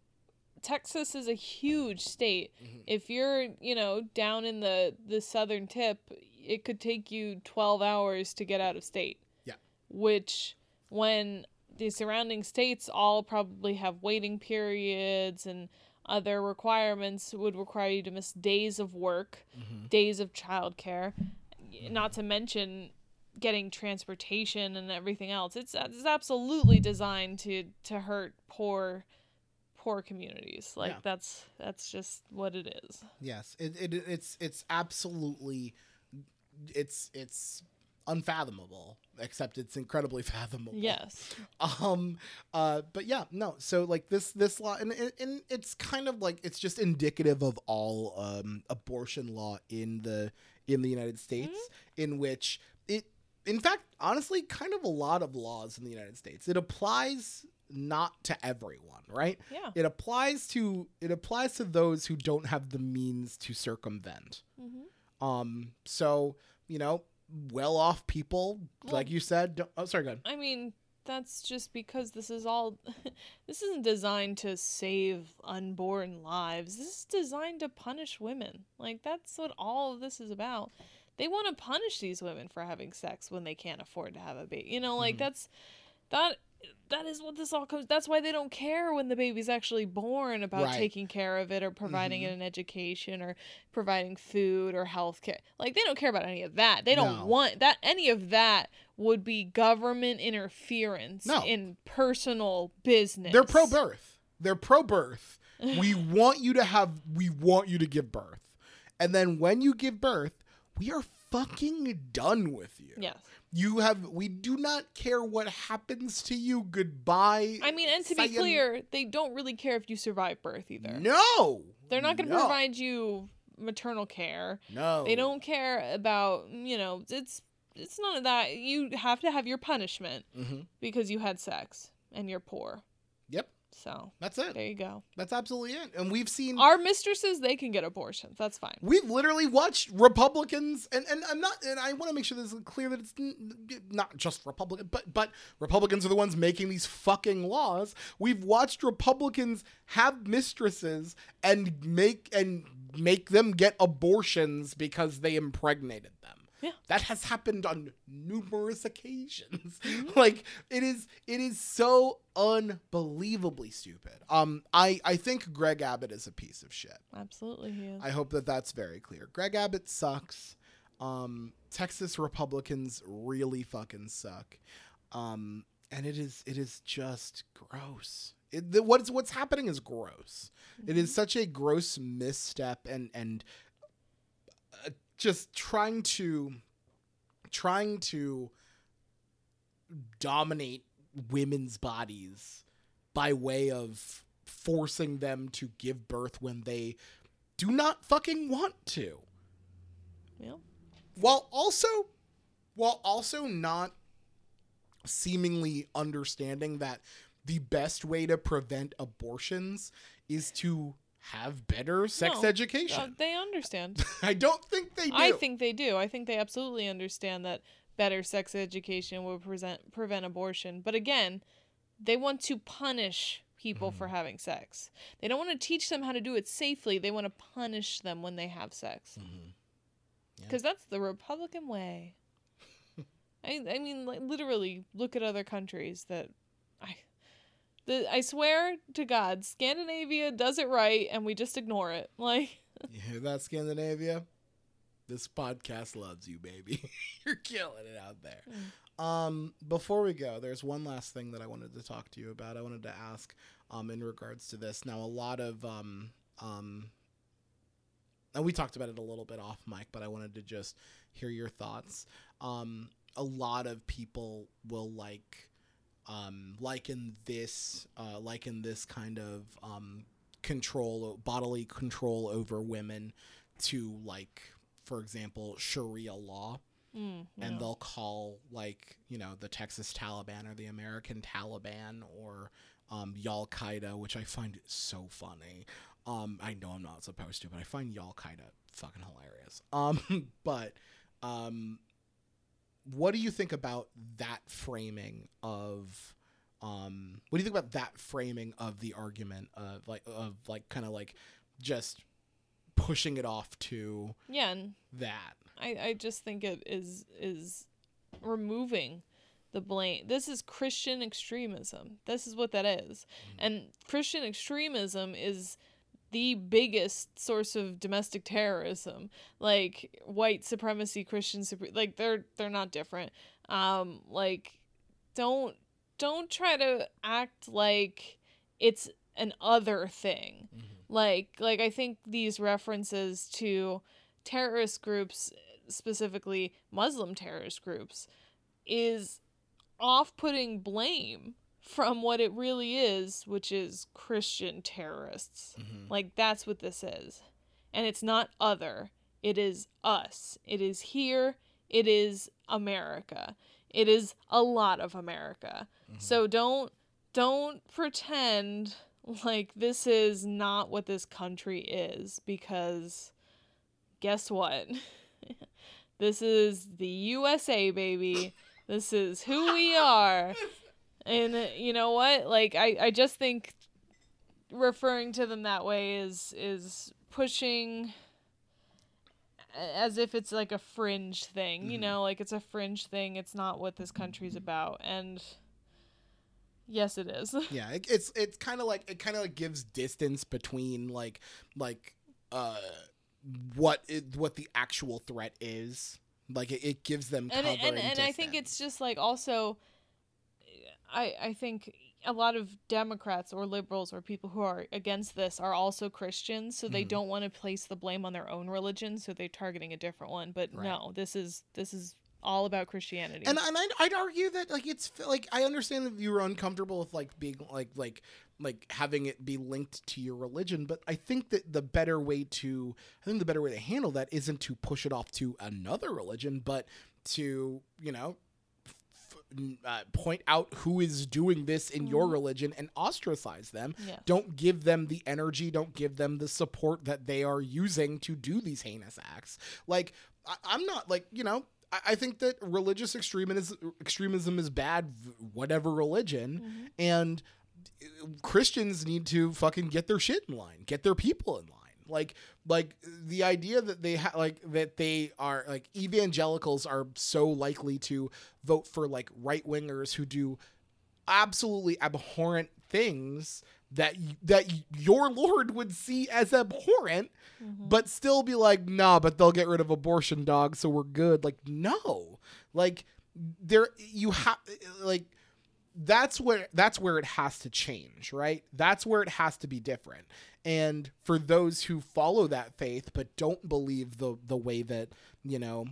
Texas is a huge state. Mhm. If you're, you know, down in the the southern tip, it could take you 12 hours to get out of state. Yeah. Which when the surrounding states all probably have waiting periods and other requirements would require you to miss days of work, Mhm. days of childcare, not to mention getting transportation and everything else. It's it's absolutely designed to to hurt poor poor communities. Like Yeah. that's that's just what it is. Yes, it, it it's it's absolutely it's it's unfathomable. Except it's incredibly fathomable. Yes. um uh but yeah no so like this this law and, and, it's kind of like it's just indicative of all um abortion law in the in the united states Mm-hmm. in which it in fact honestly kind of a lot of laws in the united states it applies not to everyone right Yeah. it applies to it applies to those who don't have the means to circumvent hmm um so you know well off people Well- like you said don't, oh sorry go ahead. I mean, that's just because this is all this isn't designed to save unborn lives. This is designed to punish women. Like that's what all of this is about. They want to punish these women for having sex when they can't afford to have a baby. You know, like Mhm. that's that that is what this all comes that's why they don't care when the baby's actually born about Right. taking care of it or providing Mhm. it an education or providing food or health care like they don't care about any of that they don't No. want that any of that would be government interference No. in personal business They're pro birth. They're pro birth. we want you to have, we want you to give birth. And then when you give birth, we are fucking done with you. yes You have, we do not care what happens to you. Goodbye. i mean and to be clear they don't really care if you survive birth either No. they're not going to No. provide you maternal care No. They don't care about, you know, it's it's none of that. You have to have your punishment hmm because you had sex and you're poor. So, That's it. there you go. That's absolutely it. And we've seen. Our mistresses, they can get abortions. That's fine. We've literally watched Republicans, and, and I'm not, and I want to make sure this is clear that it's not just Republican, but but Republicans are the ones making these fucking laws. We've watched Republicans have mistresses and make and make them get abortions because they impregnated them. Yeah. That has happened on numerous occasions. like it is it is so unbelievably stupid. Um I I think Greg Abbott is a piece of shit. Absolutely, he is. I hope that that's very clear. Greg Abbott sucks. Um, Texas Republicans really fucking suck. Um, and it is it is just gross. It, the, what's what's happening is gross. It is such a gross misstep and and just trying to trying to dominate women's bodies by way of forcing them to give birth when they do not fucking want to Yeah. while also while also not seemingly understanding that the best way to prevent abortions is to have better sex No, Uh, education. they understand. I don't think they do. I think they do. I think they absolutely understand that better sex education will present prevent abortion. But again, they want to punish people for having sex. They don't want to teach them how to do it safely. They want to punish them when they have sex. Mhm. Yeah. Because that's the Republican way. I I mean, like, literally, look at other countries that I. The, I swear to God, Scandinavia does it right, and we just ignore it. Like, You hear that, Scandinavia? This podcast loves you, baby. You're killing it out there. Um, before we go, there's one last thing that I wanted to talk to you about. I wanted to ask, um, in regards to this. Now, a lot of um, um, and we talked about it a little bit off mic, but I wanted to just hear your thoughts. Um, a lot of people will like, um, liken this, uh, liken this kind of um, control, bodily control over women, to like, for example, Sharia law mm, and they'll call like you know the Texas Taliban or the American Taliban or um, Al Qaeda, which I find so funny. Um, I know I'm not supposed to, but I find Al Qaeda fucking hilarious. Um, but um, what do you think about that framing of? Um, what do you think about that framing of the argument of like of like kind of like just pushing it off to yeah, and that? I, I just think it is is removing the blame. This is Christian extremism. This is what that is. And Christian extremism is the biggest source of domestic terrorism. Like white supremacy, Christian supre- like they're they're not different. Um like don't don't try to act like it's an other thing. Like like I think these references to terrorist groups specifically Muslim terrorist groups is off-putting blame from what it really is, which is Christian terrorists. Mhm. Like that's what this is. And it's not other. It is us. It is here. It is America. It is a lot of America. So don't don't pretend like this is not what this country is because guess what? this is the USA baby. This is who we are. And uh, you know what? Like I I just think referring to them that way is is pushing as if it's like a fringe thing, you Mhm. know, like it's a fringe thing. It's not what this country's about. And yes, it is. yeah it, it's it's kind of like it kind of like gives distance between like like uh what it, what the actual threat is like it, it gives them cover and and, and, and I think it's just like also I I think a lot of Democrats or liberals or people who are against this are also Christians, so they Mhm. don't want to place the blame on their own religion, so they're targeting a different one. But Right. no, this is this is all about Christianity. and and I'd, I'd argue that like it's like I understand that you were uncomfortable with like being like like like having it be linked to your religion, but I think that the better way to I think the better way to handle that isn't to push it off to another religion, but to you know f- n- uh, point out who is doing this in your Mhm. religion and ostracize them. Yes. Don't give them the energy. Don't give them the support that they are using to do these heinous acts. Like I, I'm not like you know. I, I think that religious extremism extremism is bad, whatever religion, Mhm. and uh, Christians need to fucking get their shit in line, get their people in line. Like, like the idea that they ha- like that they are like evangelicals are so likely to vote for like right wingers who do absolutely abhorrent things that that your Lord would see as abhorrent, Mhm. but still be like, nah, but they'll get rid of abortion, dog, so we're good. Like, no, like there you have like that's where that's where it has to change, right? That's where it has to be different. And for those who follow that faith but don't believe the the way that you know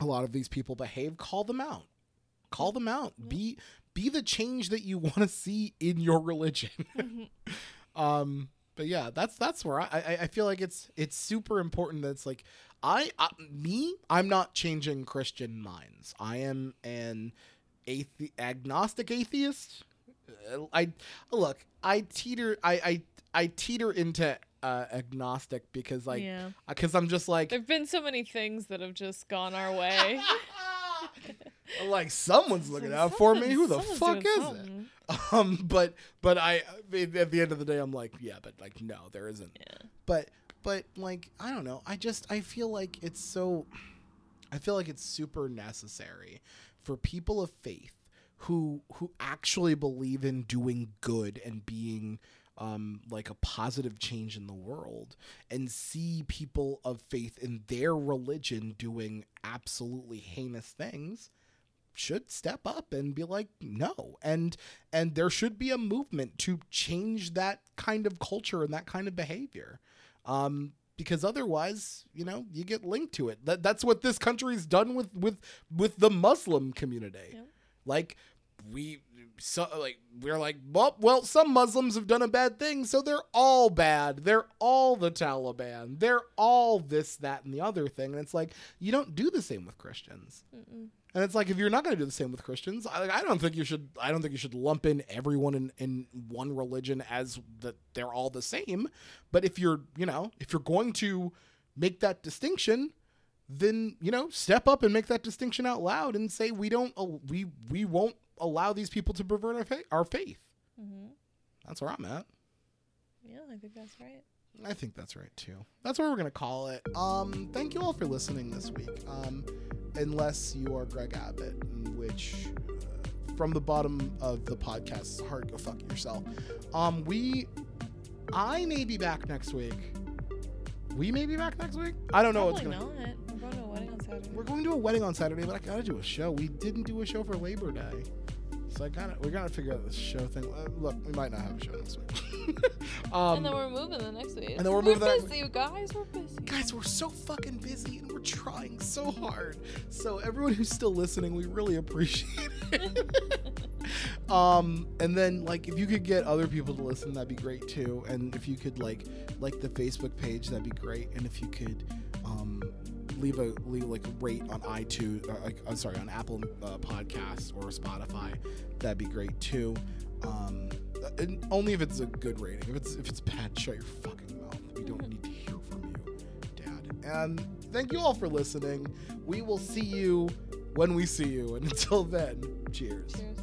a lot of these people behave, call them out. Call them out. Be be the change that you want to see in your religion. Mhm. um but yeah that's that's where I, I i feel like it's it's super important that it's like i, I me i'm not changing christian minds i am an athe- agnostic atheist Uh, i look i teeter i i, I teeter into uh agnostic because like yeah. because i'm just like There've been so many things that have just gone our way. Like someone's looking So out for me. Who the fuck is something. it? Um, but but I at the end of the day, I'm like, yeah, but like no, there isn't. Yeah. But but like I don't know. I just I feel like it's so. I feel like it's super necessary for people of faith who who actually believe in doing good and being um, like a positive change in the world and see people of faith in their religion doing absolutely heinous things should step up and be like no. And and there should be a movement to change that kind of culture and that kind of behavior. Um because otherwise you know you get linked to it. That that's what this country's done with with with the muslim community. Like we so like we're like well well some muslims have done a bad thing so they're all bad they're all the taliban they're all this that and the other thing and it's like you don't do the same with christians Mm-mm. and it's like if you're not going to do the same with Christians, I, I don't think you should. I don't think you should lump in everyone in, in one religion as that they're all the same. But if you're, you know, if you're going to make that distinction, then you know, step up and make that distinction out loud and say we don't, we we won't allow these people to pervert our faith. Our faith. Mm-hmm. That's where I'm at. Yeah, I think that's right. I think that's right too. That's where we're gonna call it. Um, thank you all for listening this week. Um, unless you are Greg Abbott, which uh, from the bottom of the podcast heart, go fuck yourself. Um, we, I may be back next week. We may be back next week. I don't know what's gonna. not. We're going to a wedding on Saturday. We're going to a wedding on Saturday, but I gotta do a show. We didn't do a show for Labor Day. So I gotta, we gotta figure out this show thing. Uh, look, we might not have a show next week. um, and then we're moving the next week. and then we're moving the next busy, you guys. We're busy. guys we're so fucking busy and we're trying so hard so everyone who's still listening we really appreciate it um and then like if you could get other people to listen that'd be great too and if you could like like the facebook page that'd be great and if you could um leave a leave like rate on itunes or like i'm sorry on apple uh, podcasts or spotify. That'd be great too. Um and only if it's a good rating. If it's if it's bad shut your fucking mouth. We don't need to hear from you dad. And thank you all for listening. We will see you when we see you. And until then cheers. Cheers.